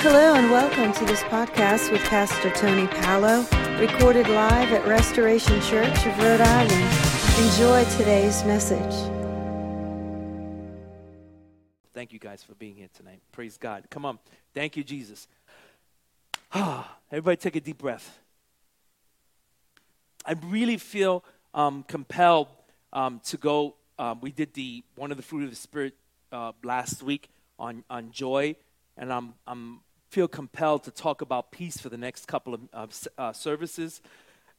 Hello and welcome to this podcast with Pastor Tony Palo, recorded live at Restoration Church of Rhode Island. Enjoy today's message. Thank you guys for being here tonight. Praise God. Come on. Thank you, Jesus. Ah, everybody take a deep breath. I really feel um, compelled um, to go. Um, we did the one of the fruit of the spirit uh, last week on on joy, and I'm I'm feel compelled to talk about peace for the next couple of uh, uh, services,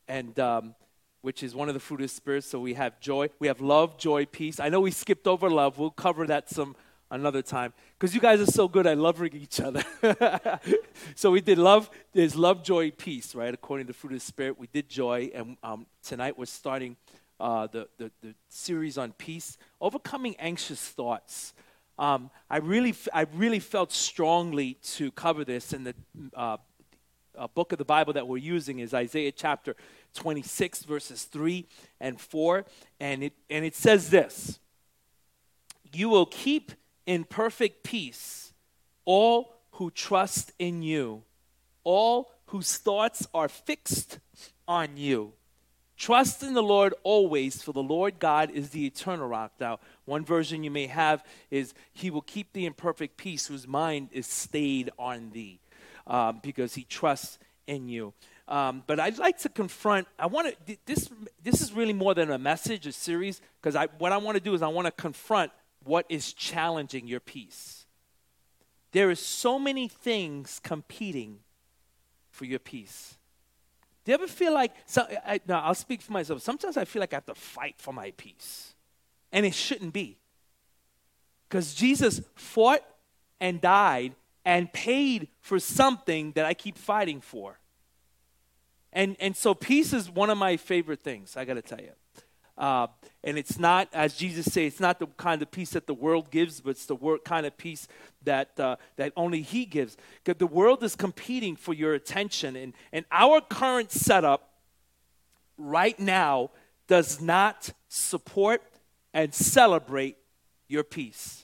and um, which is one of the fruit of the spirit. So we have joy, we have love, joy, peace. I know we skipped over love. We'll cover that some another time because you guys are so good at loving each other. so we did love. There's love, joy, peace, right? According to the fruit of the spirit, we did joy, and um, tonight we're starting. Uh, the, the, the series on peace, overcoming anxious thoughts. Um, I really, I really felt strongly to cover this, and the uh, book of the Bible that we're using is Isaiah chapter 26, verses 3 and 4, and it and it says this: "You will keep in perfect peace all who trust in you, all whose thoughts are fixed on you." Trust in the Lord always, for the Lord God is the eternal rock. Now, one version you may have is, He will keep thee in perfect peace, whose mind is stayed on thee, um, because He trusts in you. Um, but I'd like to confront. I want to. This this is really more than a message, a series, because I what I want to do is I want to confront what is challenging your peace. There is so many things competing for your peace. Do you ever feel like, so, I, no, I'll speak for myself. Sometimes I feel like I have to fight for my peace. And it shouldn't be. Because Jesus fought and died and paid for something that I keep fighting for. And, and so peace is one of my favorite things, I got to tell you. Uh, and it's not, as Jesus said, it's not the kind of peace that the world gives, but it's the word, kind of peace that, uh, that only He gives. Because the world is competing for your attention. And, and our current setup right now does not support and celebrate your peace.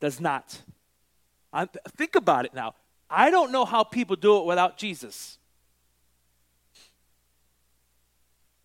Does not. i think about it now. I don't know how people do it without Jesus.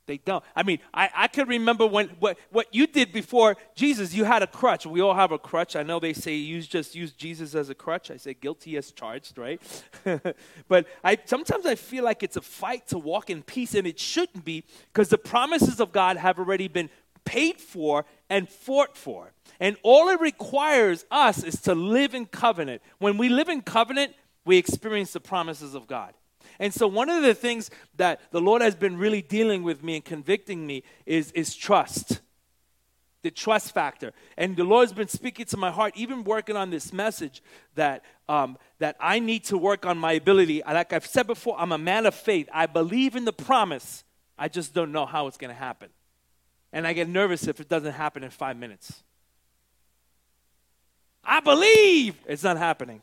They don't. I mean, I, I can remember when what, what you did before Jesus, you had a crutch. We all have a crutch. I know they say you just use Jesus as a crutch. I say guilty as charged, right? but I sometimes I feel like it's a fight to walk in peace, and it shouldn't be because the promises of God have already been paid for and fought for. And all it requires us is to live in covenant. When we live in covenant, we experience the promises of God. And so, one of the things that the Lord has been really dealing with me and convicting me is, is trust. The trust factor. And the Lord's been speaking to my heart, even working on this message, that, um, that I need to work on my ability. Like I've said before, I'm a man of faith. I believe in the promise, I just don't know how it's going to happen. And I get nervous if it doesn't happen in five minutes. I believe it's not happening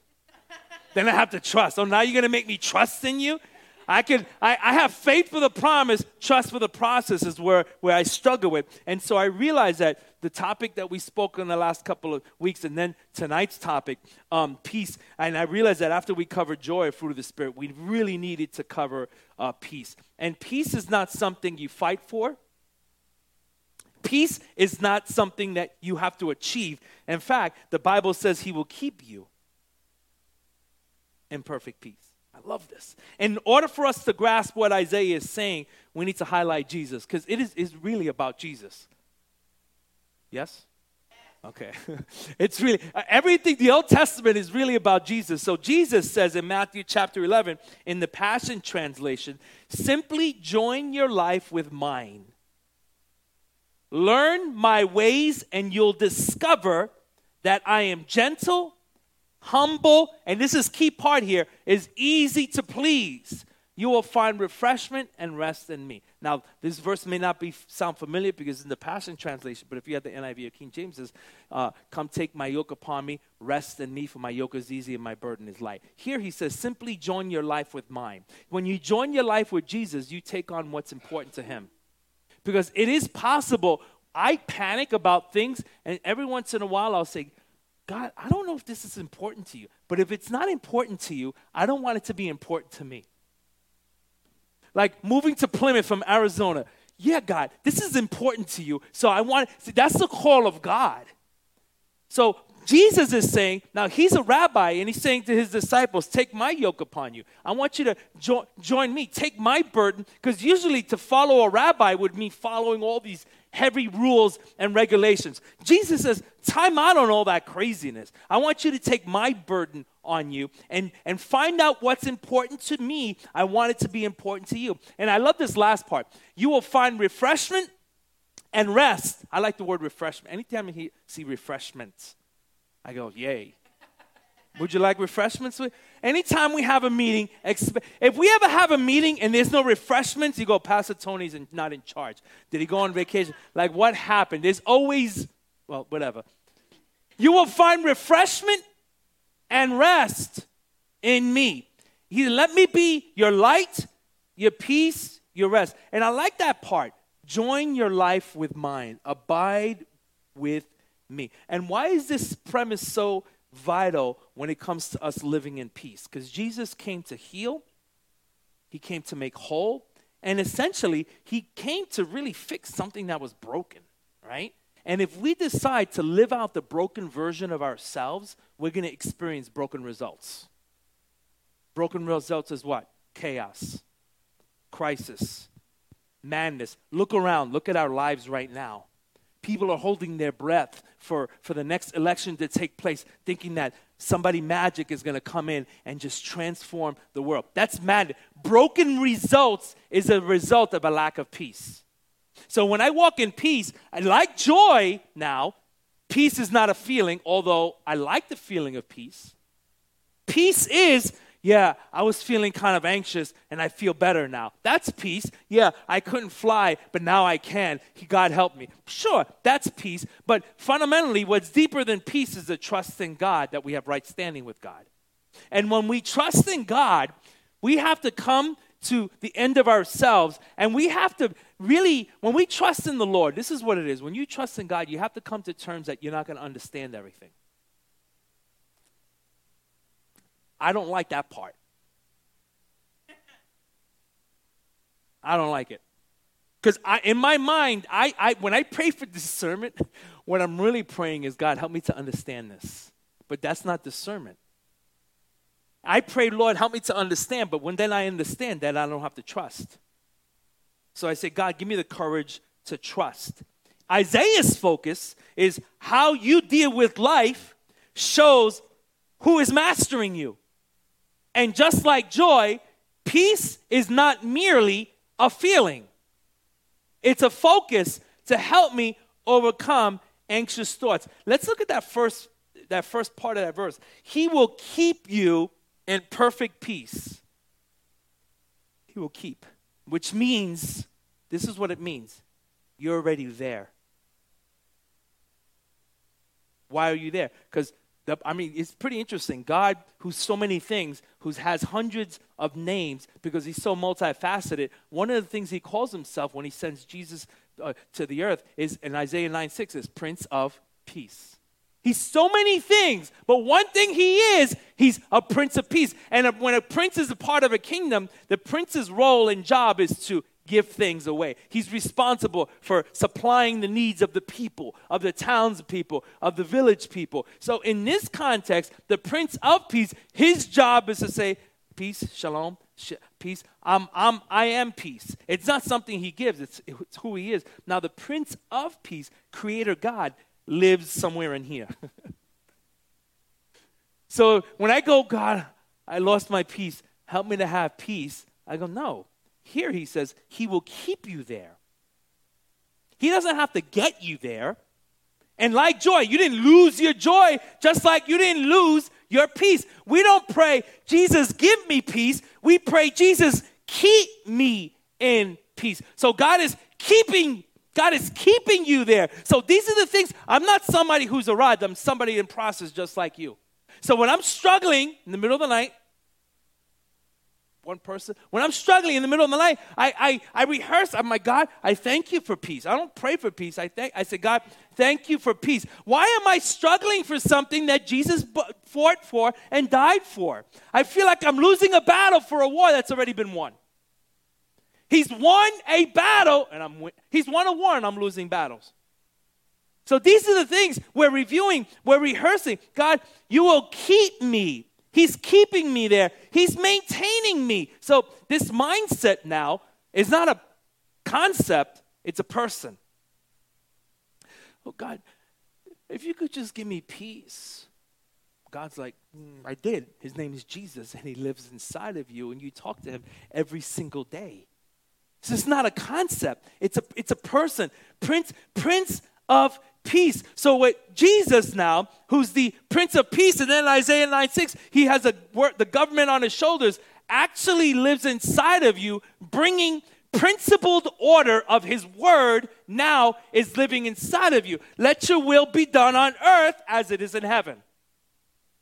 then I have to trust. Oh, now you're going to make me trust in you? I can I, I have faith for the promise, trust for the process is where, where I struggle with. And so I realized that the topic that we spoke in the last couple of weeks, and then tonight's topic, um, peace. And I realized that after we covered joy, fruit of the spirit, we really needed to cover uh, peace. And peace is not something you fight for. Peace is not something that you have to achieve. In fact, the Bible says He will keep you in perfect peace. I love this. In order for us to grasp what Isaiah is saying, we need to highlight Jesus because it is, is really about Jesus. Yes? Okay. it's really, everything, the Old Testament is really about Jesus. So Jesus says in Matthew chapter 11, in the Passion Translation, simply join your life with mine. Learn my ways, and you'll discover that I am gentle humble, and this is key part here, is easy to please. You will find refreshment and rest in me. Now, this verse may not be sound familiar because in the Passion Translation, but if you have the NIV or King James, says, uh, "Come take my yoke upon me, rest in me, for my yoke is easy and my burden is light." Here he says, "Simply join your life with mine." When you join your life with Jesus, you take on what's important to Him, because it is possible. I panic about things, and every once in a while, I'll say, God, I don't know if this is important to you, but if it's not important to you, I don't want it to be important to me. Like moving to Plymouth from Arizona. Yeah, God, this is important to you. So I want, see, that's the call of God. So Jesus is saying, now he's a rabbi and he's saying to his disciples, Take my yoke upon you. I want you to jo- join me. Take my burden. Because usually to follow a rabbi would mean following all these heavy rules and regulations. Jesus says, Time out on all that craziness. I want you to take my burden on you and, and find out what's important to me. I want it to be important to you. And I love this last part. You will find refreshment and rest. I like the word refreshment. Anytime you see refreshment, I go, yay. Would you like refreshments? Anytime we have a meeting, if we ever have a meeting and there's no refreshments, you go, Pastor Tony's not in charge. Did he go on vacation? Like, what happened? There's always, well, whatever. You will find refreshment and rest in me. He let me be your light, your peace, your rest. And I like that part. Join your life with mine. Abide with me. And why is this premise so vital when it comes to us living in peace? Because Jesus came to heal, He came to make whole, and essentially, He came to really fix something that was broken, right? And if we decide to live out the broken version of ourselves, we're going to experience broken results. Broken results is what? Chaos, crisis, madness. Look around, look at our lives right now. People are holding their breath for, for the next election to take place, thinking that somebody magic is going to come in and just transform the world. That's mad. Broken results is a result of a lack of peace. So when I walk in peace, I like joy now. Peace is not a feeling, although I like the feeling of peace. Peace is yeah, I was feeling kind of anxious and I feel better now. That's peace. Yeah, I couldn't fly, but now I can. God help me. Sure, that's peace. But fundamentally, what's deeper than peace is the trust in God that we have right standing with God. And when we trust in God, we have to come to the end of ourselves and we have to really, when we trust in the Lord, this is what it is. When you trust in God, you have to come to terms that you're not going to understand everything. I don't like that part. I don't like it. Because I, in my mind, I, I, when I pray for discernment, what I'm really praying is, God, help me to understand this. But that's not discernment. I pray, Lord, help me to understand, but when then I understand that, I don't have to trust. So I say, God, give me the courage to trust. Isaiah's focus is how you deal with life shows who is mastering you. And just like joy, peace is not merely a feeling, it's a focus to help me overcome anxious thoughts. Let's look at that first that first part of that verse. He will keep you in perfect peace. He will keep, which means this is what it means. You're already there. Why are you there? Because the, I mean, it's pretty interesting. God, who's so many things, who has hundreds of names because he's so multifaceted, one of the things he calls himself when he sends Jesus uh, to the earth is in Isaiah 9 6 is Prince of Peace. He's so many things, but one thing he is, he's a prince of peace. And when a prince is a part of a kingdom, the prince's role and job is to give things away. He's responsible for supplying the needs of the people, of the townspeople, of the village people. So, in this context, the Prince of Peace, his job is to say, Peace, shalom, sh- peace. I'm, I'm, I am peace. It's not something he gives, it's, it's who he is. Now, the Prince of Peace, Creator God, lives somewhere in here. so, when I go, God, I lost my peace, help me to have peace, I go, no. Here he says, He will keep you there. He doesn't have to get you there. And like joy, you didn't lose your joy just like you didn't lose your peace. We don't pray, Jesus, give me peace. We pray, Jesus, keep me in peace. So God is keeping God is keeping you there. So these are the things. I'm not somebody who's arrived. I'm somebody in process just like you. So when I'm struggling in the middle of the night, one person. When I'm struggling in the middle of the night, I, I, I rehearse. I'm like, God, I thank you for peace. I don't pray for peace. I thank I say, God, thank you for peace. Why am I struggling for something that Jesus fought for and died for? I feel like I'm losing a battle for a war that's already been won. He's won a battle, and I'm he's won a war, and I'm losing battles. So these are the things we're reviewing, we're rehearsing. God, you will keep me. He's keeping me there. He's maintaining me. So this mindset now is not a concept, it's a person. Oh, God, if you could just give me peace. God's like, mm, I did. His name is Jesus, and He lives inside of you, and you talk to Him every single day. This is not a concept, it's a, it's a person. Prince, Prince of Peace. So, what Jesus now, who's the Prince of Peace, and then Isaiah 9 6, he has a, the government on his shoulders, actually lives inside of you, bringing principled order of his word now is living inside of you. Let your will be done on earth as it is in heaven.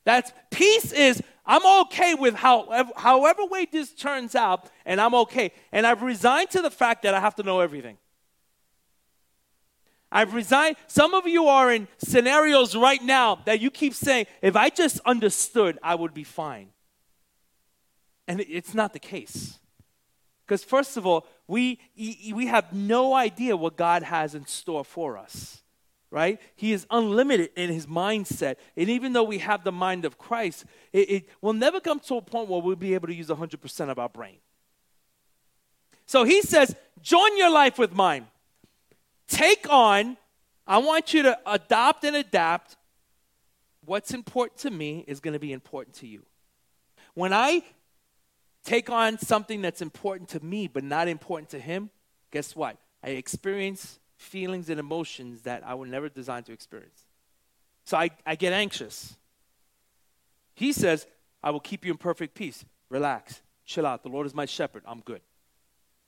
That's peace is I'm okay with how, however way this turns out, and I'm okay. And I've resigned to the fact that I have to know everything. I've resigned. Some of you are in scenarios right now that you keep saying, if I just understood, I would be fine. And it's not the case. Because, first of all, we, we have no idea what God has in store for us right? He is unlimited in his mindset. And even though we have the mind of Christ, it, it will never come to a point where we'll be able to use 100% of our brain. So he says, join your life with mine. Take on, I want you to adopt and adapt. What's important to me is going to be important to you. When I take on something that's important to me but not important to him, guess what? I experience feelings and emotions that I was never designed to experience. So I, I get anxious. He says, I will keep you in perfect peace. Relax, chill out. The Lord is my shepherd. I'm good.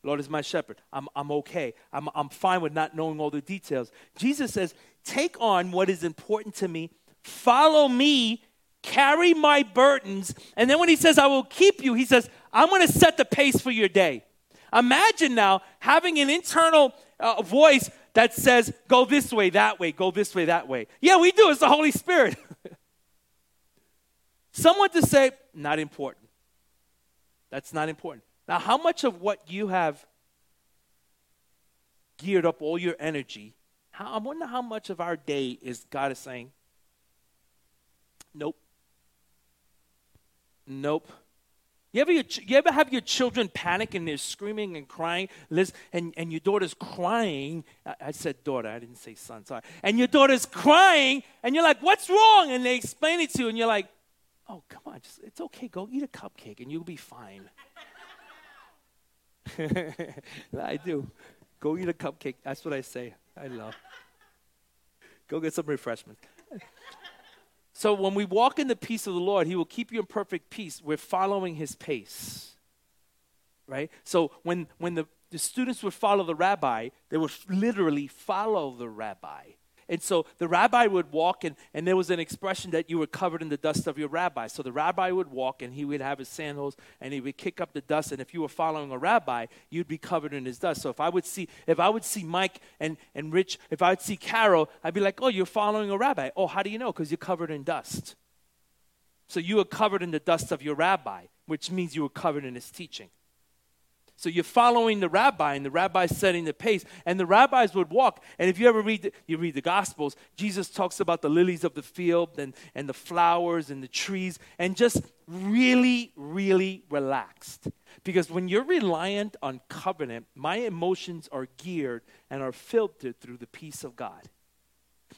Lord is my shepherd. I'm, I'm okay. I'm, I'm fine with not knowing all the details. Jesus says, Take on what is important to me, follow me, carry my burdens. And then when he says, I will keep you, he says, I'm going to set the pace for your day. Imagine now having an internal uh, voice that says, go this way, that way, go this way, that way. Yeah, we do. It's the Holy Spirit. Someone to say, not important. That's not important. Now, how much of what you have geared up all your energy, how, I wonder how much of our day is God is saying, nope. Nope. You ever, you ever have your children panic and they're screaming and crying, Liz, and, and your daughter's crying? I, I said daughter, I didn't say son, sorry. And your daughter's crying, and you're like, what's wrong? And they explain it to you, and you're like, oh, come on, just, it's okay, go eat a cupcake and you'll be fine. I do. Go eat a cupcake. That's what I say. I love. Go get some refreshment. So when we walk in the peace of the Lord, He will keep you in perfect peace. We're following His pace. Right? So when, when the, the students would follow the rabbi, they would literally follow the rabbi. And so the rabbi would walk, and, and there was an expression that you were covered in the dust of your rabbi. So the rabbi would walk, and he would have his sandals, and he would kick up the dust. And if you were following a rabbi, you'd be covered in his dust. So if I would see, if I would see Mike and, and Rich, if I would see Carol, I'd be like, oh, you're following a rabbi. Oh, how do you know? Because you're covered in dust. So you were covered in the dust of your rabbi, which means you were covered in his teaching. So you're following the rabbi, and the rabbi's setting the pace. And the rabbis would walk. And if you ever read the, you read the Gospels, Jesus talks about the lilies of the field and, and the flowers and the trees, and just really, really relaxed. Because when you're reliant on covenant, my emotions are geared and are filtered through the peace of God.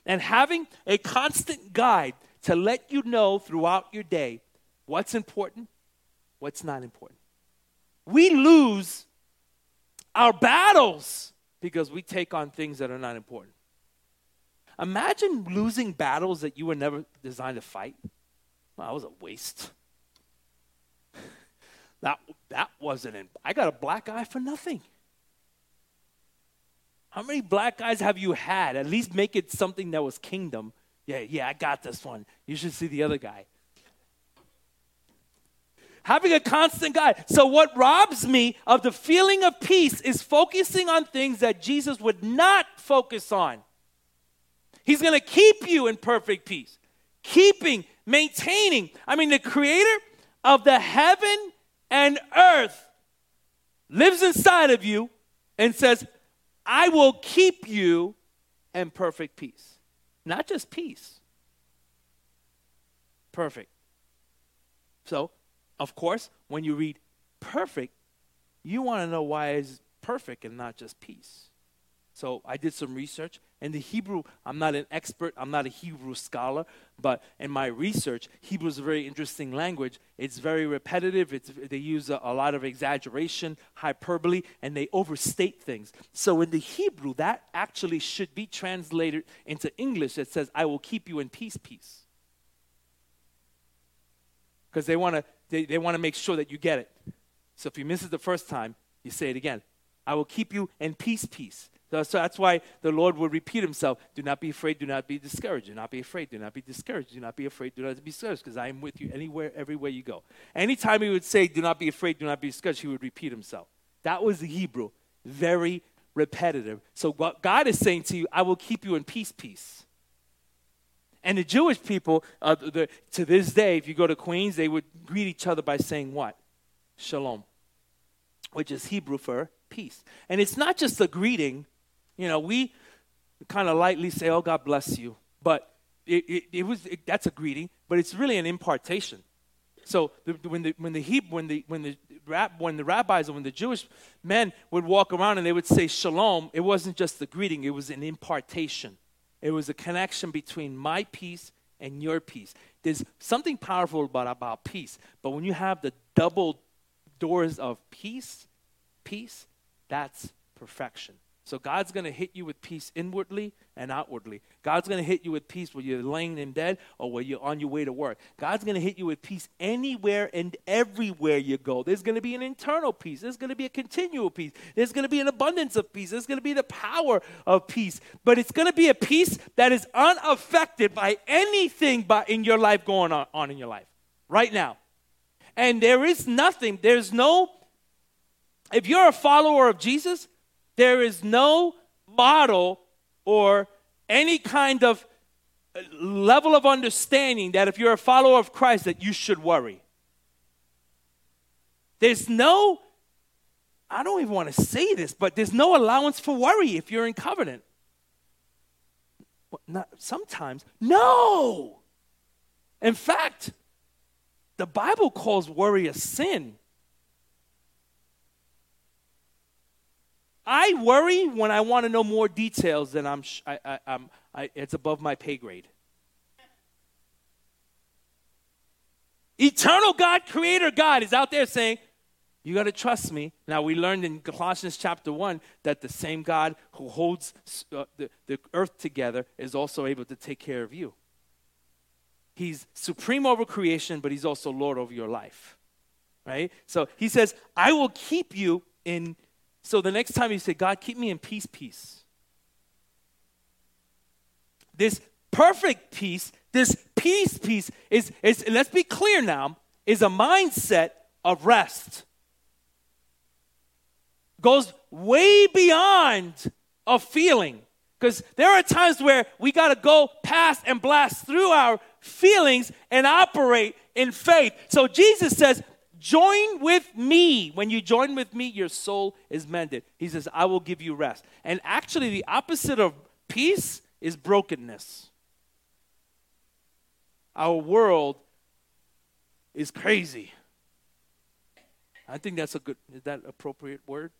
And having a constant guide to let you know throughout your day what's important, what's not important we lose our battles because we take on things that are not important. Imagine losing battles that you were never designed to fight. Well, that was a waste. That, that wasn't in. I got a black eye for nothing. How many black eyes have you had? At least make it something that was kingdom. Yeah, yeah, I got this one. You should see the other guy having a constant guide. So, what robs me of the feeling of peace is focusing on things that Jesus would not focus on. He's going to keep you in perfect peace. Keeping, maintaining. I mean, the creator of the heaven and earth lives inside of you and says, I will keep you in perfect peace. Not just peace, perfect. So, of course, when you read perfect, you want to know why it's perfect and not just peace. So I did some research. And the Hebrew, I'm not an expert, I'm not a Hebrew scholar, but in my research, Hebrew is a very interesting language. It's very repetitive, it's, they use a, a lot of exaggeration, hyperbole, and they overstate things. So in the Hebrew, that actually should be translated into English. It says, I will keep you in peace, peace. Because they want to they, they want to make sure that you get it. So if you miss it the first time, you say it again. I will keep you in peace, peace. So, so that's why the Lord would repeat himself Do not be afraid, do not be discouraged. Do not be afraid, do not be discouraged. Do not be afraid, do not be discouraged, because I am with you anywhere, everywhere you go. Anytime he would say, Do not be afraid, do not be discouraged, he would repeat himself. That was the Hebrew. Very repetitive. So what God is saying to you, I will keep you in peace, peace. And the Jewish people, uh, the, to this day, if you go to Queens, they would greet each other by saying what? Shalom, which is Hebrew for peace. And it's not just a greeting, you know, we kind of lightly say, "Oh, God bless you," but it, it, it was it, that's a greeting, but it's really an impartation. So the, when the when the Hebrew, when the when the when the rabbis or when the Jewish men would walk around and they would say shalom, it wasn't just the greeting; it was an impartation. It was a connection between my peace and your peace. There's something powerful about about peace, but when you have the double doors of peace, peace, that's perfection. So God's going to hit you with peace inwardly and outwardly. God's going to hit you with peace where you're laying in bed or where you're on your way to work. God's going to hit you with peace anywhere and everywhere you go. There's going to be an internal peace. There's going to be a continual peace. There's going to be an abundance of peace. There's going to be the power of peace. But it's going to be a peace that is unaffected by anything by, in your life going on, on in your life right now. And there is nothing, there's no, if you're a follower of Jesus, there is no model or any kind of level of understanding that if you're a follower of Christ that you should worry. There's no I don't even want to say this, but there's no allowance for worry if you're in covenant. Not, sometimes, no. In fact, the Bible calls worry a sin. I worry when I want to know more details than I'm, sh- I, I, I'm I, it's above my pay grade. Eternal God, creator God, is out there saying, You got to trust me. Now, we learned in Colossians chapter 1 that the same God who holds uh, the, the earth together is also able to take care of you. He's supreme over creation, but he's also Lord over your life. Right? So he says, I will keep you in so the next time you say, God, keep me in peace, peace. This perfect peace, this peace, peace is, is let's be clear now, is a mindset of rest. Goes way beyond a feeling. Because there are times where we got to go past and blast through our feelings and operate in faith. So Jesus says, Join with me. When you join with me, your soul is mended. He says, I will give you rest. And actually, the opposite of peace is brokenness. Our world is crazy. I think that's a good, is that appropriate word?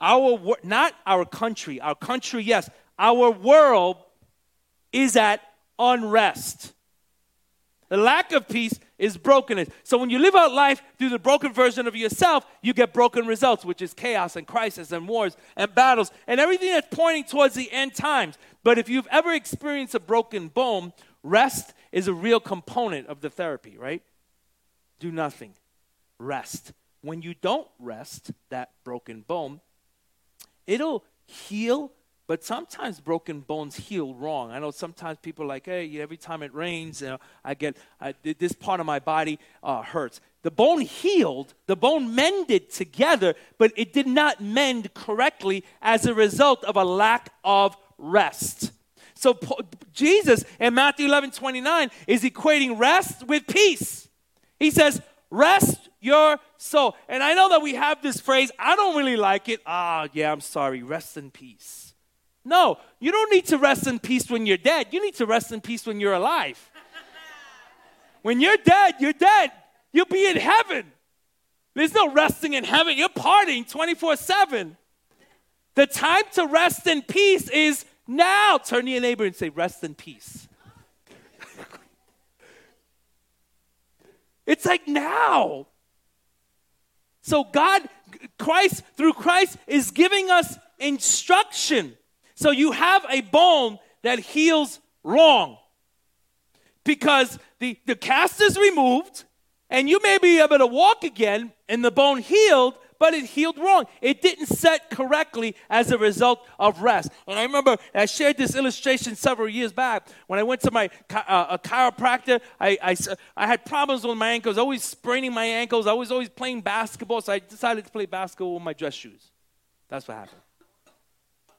Our, not our country, our country, yes. Our world is at unrest. The lack of peace is brokenness. So when you live out life through the broken version of yourself, you get broken results, which is chaos and crisis and wars and battles and everything that's pointing towards the end times. But if you've ever experienced a broken bone, rest is a real component of the therapy, right? Do nothing. Rest. When you don't rest that broken bone, it'll heal but sometimes broken bones heal wrong. I know sometimes people are like, hey, every time it rains, you know, I get I, this part of my body uh, hurts. The bone healed, the bone mended together, but it did not mend correctly as a result of a lack of rest. So Jesus in Matthew 11 29 is equating rest with peace. He says, Rest your soul. And I know that we have this phrase, I don't really like it. Ah, yeah, I'm sorry. Rest in peace. No, you don't need to rest in peace when you're dead. You need to rest in peace when you're alive. when you're dead, you're dead. You'll be in heaven. There's no resting in heaven. You're partying 24 7. The time to rest in peace is now. Turn to your neighbor and say, Rest in peace. it's like now. So, God, Christ, through Christ, is giving us instruction. So, you have a bone that heals wrong because the, the cast is removed and you may be able to walk again and the bone healed, but it healed wrong. It didn't set correctly as a result of rest. And I remember I shared this illustration several years back when I went to my uh, a chiropractor. I, I, I had problems with my ankles, always spraining my ankles. I was always playing basketball, so I decided to play basketball with my dress shoes. That's what happened.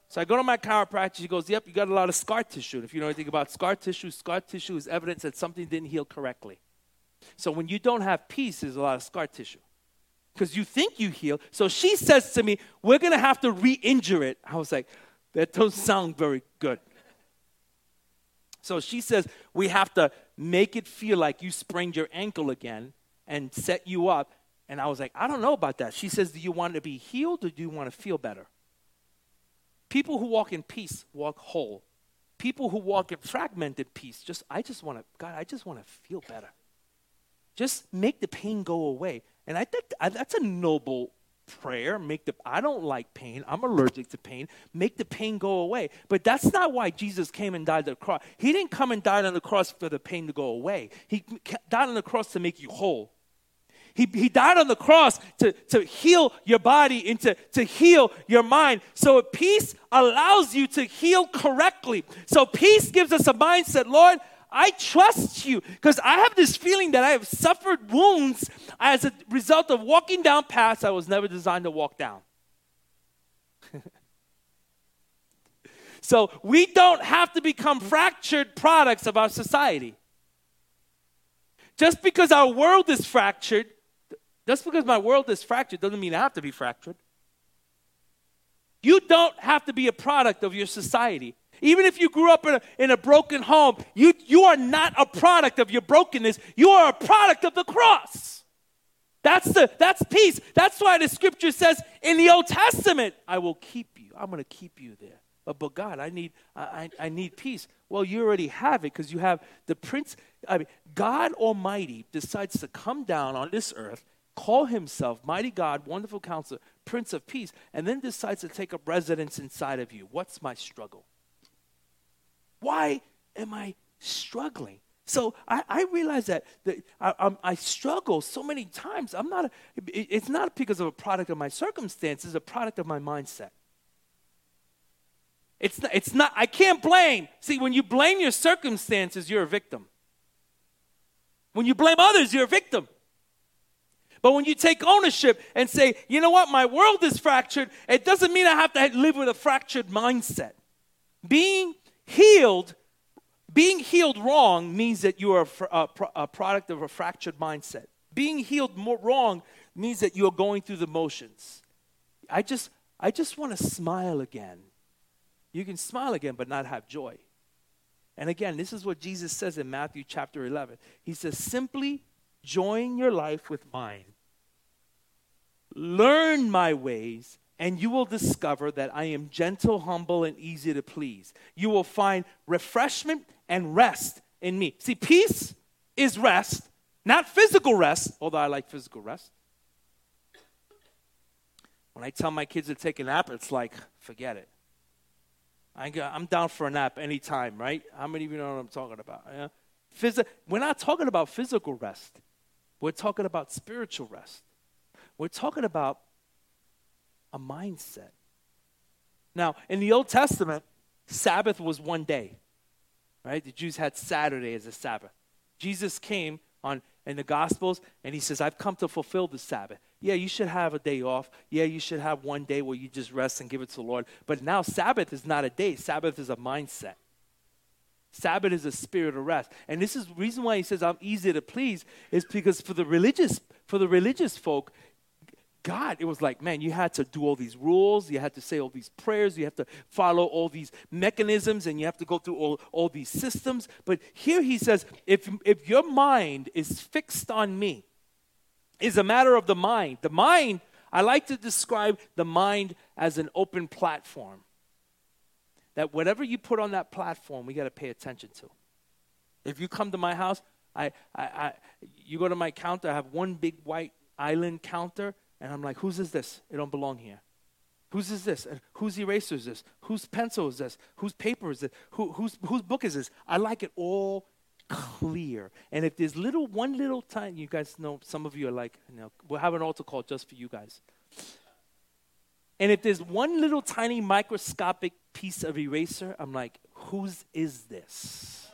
So I go to my chiropractor. She goes, Yep, you got a lot of scar tissue. And if you know anything about scar tissue, scar tissue is evidence that something didn't heal correctly. So when you don't have peace, there's a lot of scar tissue. Because you think you heal. So she says to me, We're going to have to re injure it. I was like, That doesn't sound very good. So she says, We have to make it feel like you sprained your ankle again and set you up. And I was like, I don't know about that. She says, Do you want to be healed or do you want to feel better? People who walk in peace walk whole. People who walk in fragmented peace, just I just want to, God, I just want to feel better. Just make the pain go away. And I think that's a noble prayer. Make the I don't like pain. I'm allergic to pain. Make the pain go away. But that's not why Jesus came and died on the cross. He didn't come and died on the cross for the pain to go away. He died on the cross to make you whole. He, he died on the cross to, to heal your body and to, to heal your mind. So peace allows you to heal correctly. So peace gives us a mindset, Lord, I trust you because I have this feeling that I have suffered wounds as a result of walking down paths I was never designed to walk down. so we don't have to become fractured products of our society. Just because our world is fractured, just because my world is fractured doesn't mean I have to be fractured. You don't have to be a product of your society. Even if you grew up in a, in a broken home, you, you are not a product of your brokenness. You are a product of the cross. That's, the, that's peace. That's why the scripture says in the Old Testament, I will keep you. I'm going to keep you there. But, but God, I need, I, I need peace. Well, you already have it because you have the Prince. I mean, God Almighty decides to come down on this earth, call himself Mighty God, Wonderful Counselor, Prince of Peace, and then decides to take up residence inside of you. What's my struggle? Why am I struggling? So I, I realize that, that I, I, struggle so many times. I'm not. A, it, it's not because of a product of my circumstances. It's a product of my mindset. It's not, it's not. I can't blame. See, when you blame your circumstances, you're a victim. When you blame others, you're a victim. But when you take ownership and say, you know what, my world is fractured, it doesn't mean I have to live with a fractured mindset. Being Healed, being healed wrong means that you are a, a product of a fractured mindset. Being healed wrong means that you are going through the motions. I just, I just want to smile again. You can smile again, but not have joy. And again, this is what Jesus says in Matthew chapter 11. He says, simply join your life with mine. Learn my ways and you will discover that I am gentle, humble, and easy to please. You will find refreshment and rest in me. See, peace is rest, not physical rest, although I like physical rest. When I tell my kids to take a nap, it's like, forget it. I am down for a nap anytime, right? How many of you know what I'm talking about? Yeah? Physi- we're not talking about physical rest. We're talking about spiritual rest. We're talking about a mindset. Now, in the Old Testament, Sabbath was one day, right? The Jews had Saturday as a Sabbath. Jesus came on in the Gospels and he says, I've come to fulfill the Sabbath. Yeah, you should have a day off. Yeah, you should have one day where you just rest and give it to the Lord. But now Sabbath is not a day, Sabbath is a mindset. Sabbath is a spirit of rest. And this is the reason why he says I'm easy to please is because for the religious for the religious folk, God, it was like, man, you had to do all these rules, you had to say all these prayers, you have to follow all these mechanisms, and you have to go through all, all these systems. But here he says, if, if your mind is fixed on me, is a matter of the mind. The mind, I like to describe the mind as an open platform. That whatever you put on that platform, we got to pay attention to. If you come to my house, I, I, I, you go to my counter, I have one big white island counter and I'm like, whose is this? It don't belong here. Whose is this? And whose eraser is this? Whose pencil is this? Whose paper is this? Who, whose, whose book is this? I like it all clear. And if there's little, one little time, you guys know, some of you are like, you know, we'll have an altar call just for you guys. And if there's one little tiny microscopic piece of eraser, I'm like, whose is this?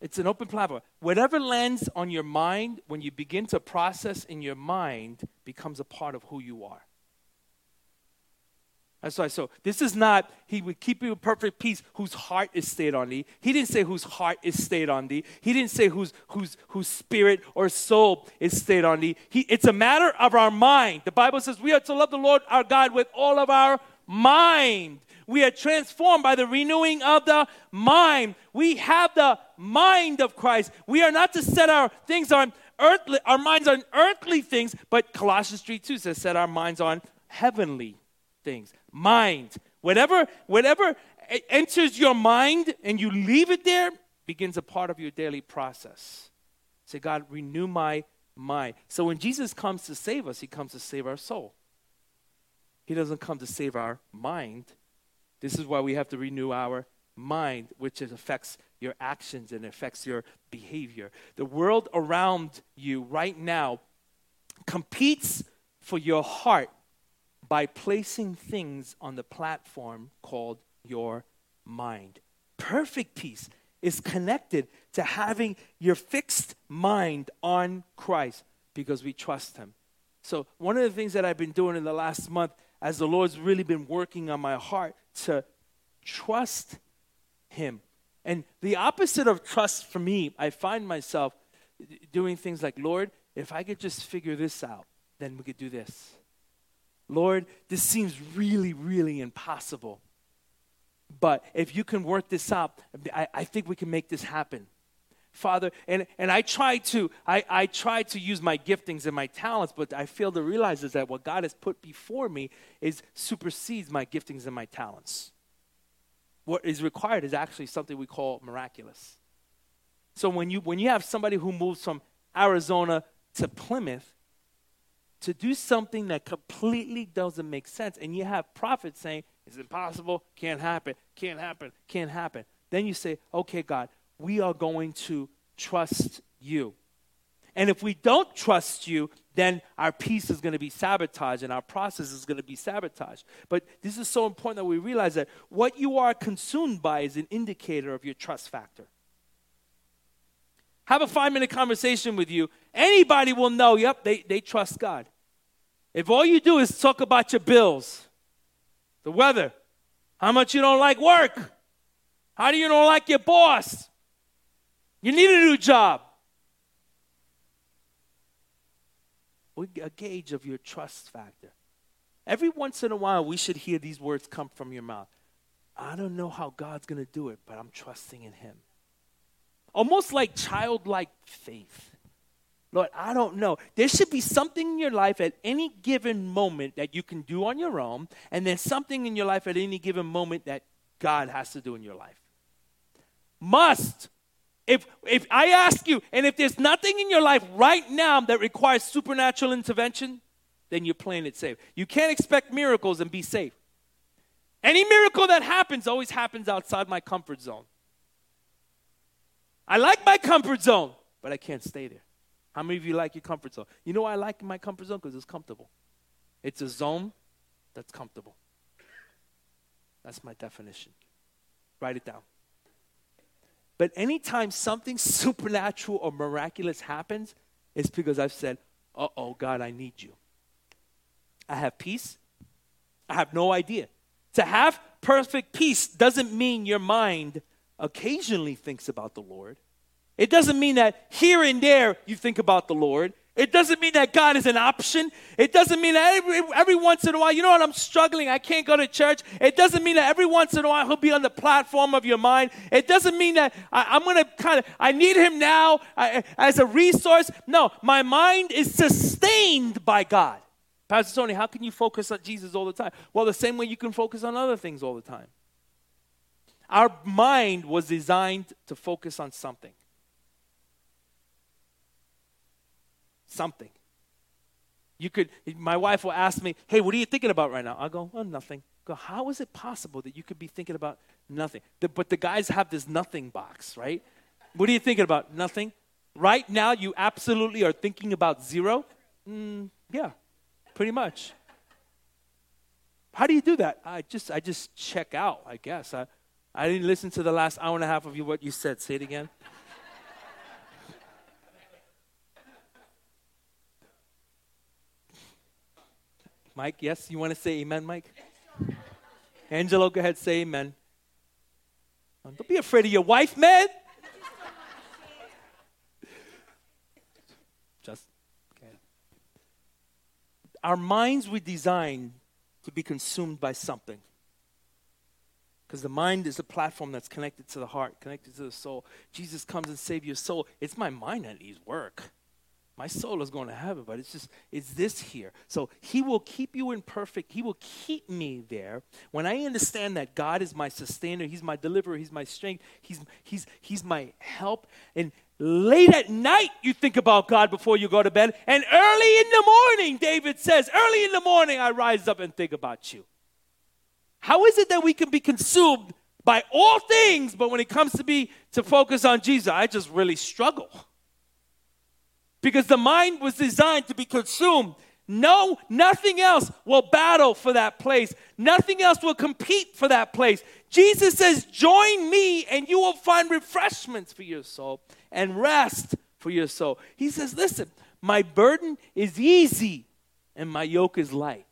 It's an open platform. Whatever lands on your mind, when you begin to process in your mind, becomes a part of who you are. That's why. So this is not he would keep you in perfect peace whose heart is stayed on thee. He didn't say whose heart is stayed on thee. He didn't say whose whose whose spirit or soul is stayed on thee. He, it's a matter of our mind. The Bible says we are to love the Lord our God with all of our mind we are transformed by the renewing of the mind. We have the mind of Christ. We are not to set our things on earthly, our minds on earthly things, but Colossians 3 2 says, set our minds on heavenly things. Mind. Whatever, whatever enters your mind and you leave it there begins a part of your daily process. Say, God, renew my mind. So when Jesus comes to save us, he comes to save our soul. He doesn't come to save our mind. This is why we have to renew our mind, which affects your actions and affects your behavior. The world around you right now competes for your heart by placing things on the platform called your mind. Perfect peace is connected to having your fixed mind on Christ because we trust Him. So, one of the things that I've been doing in the last month, as the Lord's really been working on my heart, to trust Him. And the opposite of trust for me, I find myself doing things like, Lord, if I could just figure this out, then we could do this. Lord, this seems really, really impossible. But if you can work this out, I, I think we can make this happen. Father, and, and I try to I, I try to use my giftings and my talents, but I fail to realize is that what God has put before me is supersedes my giftings and my talents what is required is actually something we call miraculous. So when you when you have somebody who moves from Arizona to Plymouth to do something that completely doesn't make sense, and you have prophets saying it's impossible, can't happen, can't happen, can't happen, then you say, okay, God, we are going to trust you. And if we don't trust you, then our peace is going to be sabotaged and our process is going to be sabotaged. But this is so important that we realize that what you are consumed by is an indicator of your trust factor. Have a five minute conversation with you. Anybody will know, yep, they, they trust God. If all you do is talk about your bills, the weather, how much you don't like work, how do you don't like your boss, you need a new job, a gauge of your trust factor. Every once in a while, we should hear these words come from your mouth. I don't know how God's going to do it, but I'm trusting in Him. Almost like childlike faith. Lord, I don't know. There should be something in your life at any given moment that you can do on your own, and then something in your life at any given moment that God has to do in your life. Must if, if I ask you, and if there's nothing in your life right now that requires supernatural intervention, then you're playing it safe. You can't expect miracles and be safe. Any miracle that happens always happens outside my comfort zone. I like my comfort zone, but I can't stay there. How many of you like your comfort zone? You know I like my comfort zone? Because it's comfortable. It's a zone that's comfortable. That's my definition. Write it down. But anytime something supernatural or miraculous happens, it's because I've said, uh oh, God, I need you. I have peace. I have no idea. To have perfect peace doesn't mean your mind occasionally thinks about the Lord. It doesn't mean that here and there you think about the Lord. It doesn't mean that God is an option. It doesn't mean that every, every once in a while, you know what, I'm struggling, I can't go to church. It doesn't mean that every once in a while he'll be on the platform of your mind. It doesn't mean that I, am going to kind of, I need him now I, as a resource. No, my mind is sustained by God. Pastor Tony, how can you focus on Jesus all the time? Well, the same way you can focus on other things all the time. Our mind was designed to focus on something. Something. You could, my wife will ask me, hey, what are you thinking about right now? I'll go, oh, nothing. I go, how is it possible that you could be thinking about nothing? The, but the guys have this nothing box, right? What are you thinking about? Nothing. Right now, you absolutely are thinking about zero? Mm, yeah, pretty much. How do you do that? I just, I just check out, I guess. I, I didn't listen to the last hour and a half of you, what you said. Say it again. Mike, yes? You want to say amen, Mike? Angelo, go ahead, say amen. Don't be afraid of your wife, man. Just, okay. Our minds were designed to be consumed by something. Because the mind is a platform that's connected to the heart, connected to the soul. Jesus comes and saves your soul. It's my mind that needs work my soul is going to heaven, but it's just, it's this here. So he will keep you in perfect, he will keep me there. When I understand that God is my sustainer, he's my deliverer, he's my strength, he's, he's, he's my help. And late at night, you think about God before you go to bed. And early in the morning, David says, early in the morning, I rise up and think about you. How is it that we can be consumed by all things, but when it comes to be to focus on Jesus, I just really struggle because the mind was designed to be consumed. No, nothing else will battle for that place. Nothing else will compete for that place. Jesus says, Join me, and you will find refreshments for your soul and rest for your soul. He says, Listen, my burden is easy and my yoke is light.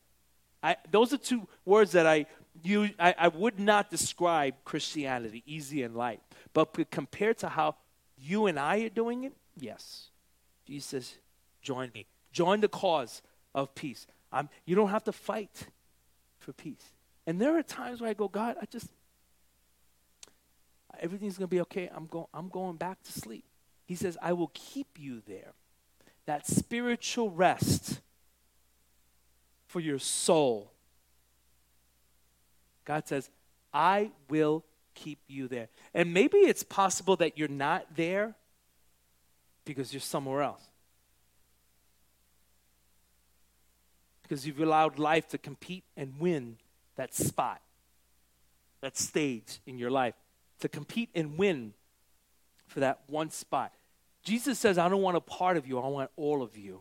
I, those are two words that I, use, I, I would not describe Christianity, easy and light. But compared to how you and I are doing it, yes. Jesus says, join me. Join the cause of peace. I'm, you don't have to fight for peace. And there are times where I go, God, I just, everything's going to be okay. I'm, go, I'm going back to sleep. He says, I will keep you there. That spiritual rest for your soul. God says, I will keep you there. And maybe it's possible that you're not there because you're somewhere else. Because you've allowed life to compete and win that spot, that stage in your life, to compete and win for that one spot. Jesus says, I don't want a part of you, I want all of you.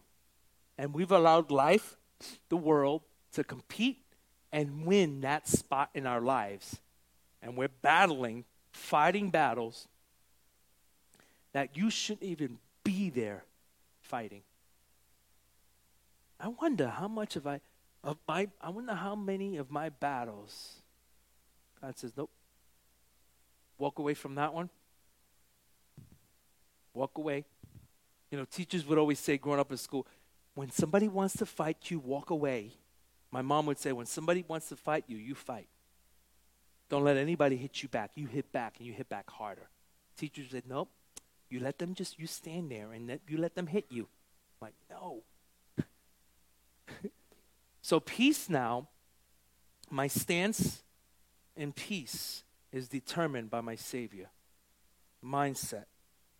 And we've allowed life, the world, to compete and win that spot in our lives. And we're battling, fighting battles that you shouldn't even be there fighting. I wonder how much of I of my I wonder how many of my battles God says, Nope. Walk away from that one. Walk away. You know, teachers would always say growing up in school, when somebody wants to fight you, walk away. My mom would say, when somebody wants to fight you, you fight. Don't let anybody hit you back. You hit back and you hit back harder. Teachers said, nope, you let them just, you stand there and you let them hit you. I'm like, no. so, peace now, my stance in peace is determined by my Savior. Mindset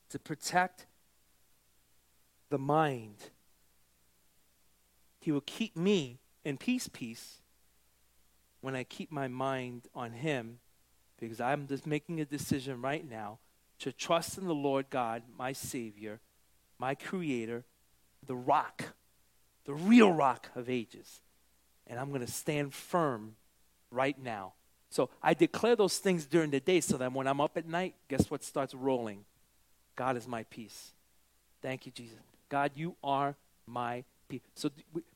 to protect the mind. He will keep me in peace, peace, when I keep my mind on Him, because I'm just making a decision right now to trust in the Lord God, my Savior, my Creator, the rock, the real rock of ages. And I'm going to stand firm right now. So I declare those things during the day so that when I'm up at night, guess what starts rolling? God is my peace. Thank you, Jesus. God, you are my peace. So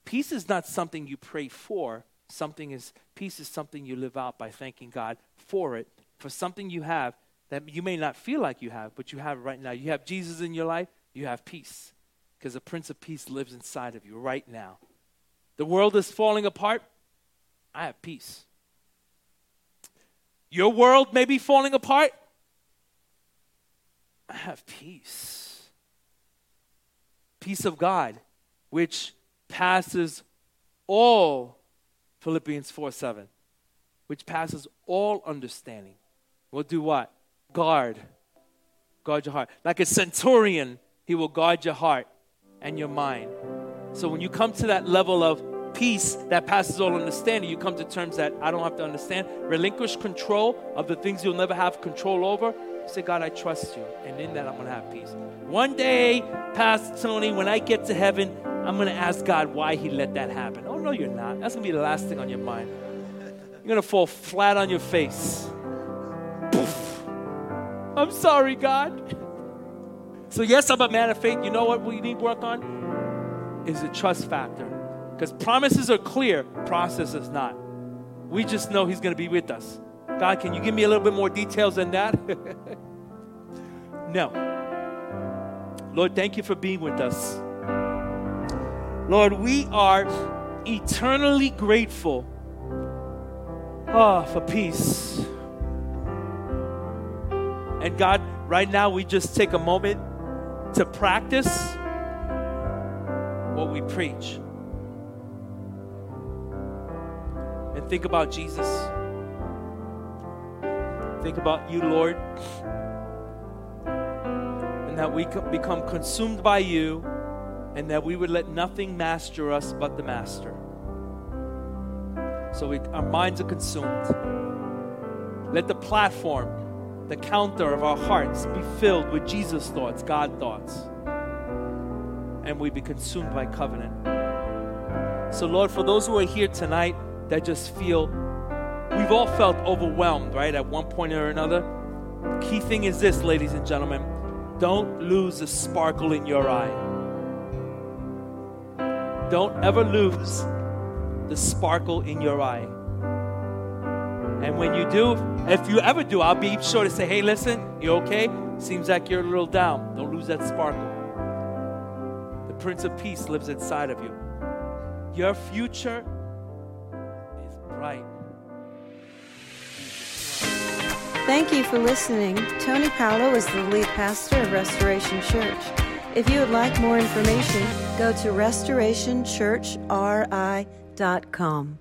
peace is not something you pray for. Something is peace is something you live out by thanking God for it, for something you have that you may not feel like you have, but you have right now. You have Jesus in your life, you have peace because the Prince of Peace lives inside of you right now. The world is falling apart. I have peace. Your world may be falling apart. I have peace. Peace of God, which passes all, Philippians 4 7, which passes all understanding. Will do what? Guard. Guard your heart. Like a centurion, he will guard your heart and your mind. So when you come to that level of peace that passes all understanding, you come to terms that I don't have to understand. Relinquish control of the things you'll never have control over. Say, God, I trust you. And in that, I'm going to have peace. One day, Pastor Tony, when I get to heaven, I'm going to ask God why He let that happen. Oh, no, you're not. That's going to be the last thing on your mind. You're going to fall flat on your face. I'm sorry, God. So, yes, I'm a man of faith. You know what we need work on? Is the trust factor. Because promises are clear, process is not. We just know He's going to be with us. God, can you give me a little bit more details than that? no. Lord, thank you for being with us. Lord, we are eternally grateful oh, for peace. And God, right now we just take a moment to practice what we preach. and think about Jesus. Think about you, Lord. And that we become consumed by you and that we would let nothing master us but the Master. So we, our minds are consumed. Let the platform, the counter of our hearts be filled with Jesus' thoughts, God thoughts. And we be consumed by covenant. So, Lord, for those who are here tonight, that just feel, we've all felt overwhelmed, right, at one point or another. The key thing is this, ladies and gentlemen don't lose the sparkle in your eye. Don't ever lose the sparkle in your eye. And when you do, if you ever do, I'll be sure to say, hey, listen, you okay? Seems like you're a little down. Don't lose that sparkle. The Prince of Peace lives inside of you. Your future is bright. Thank you for listening. Tony Paolo is the lead pastor of Restoration Church. If you would like more information, go to restorationchurchri.com.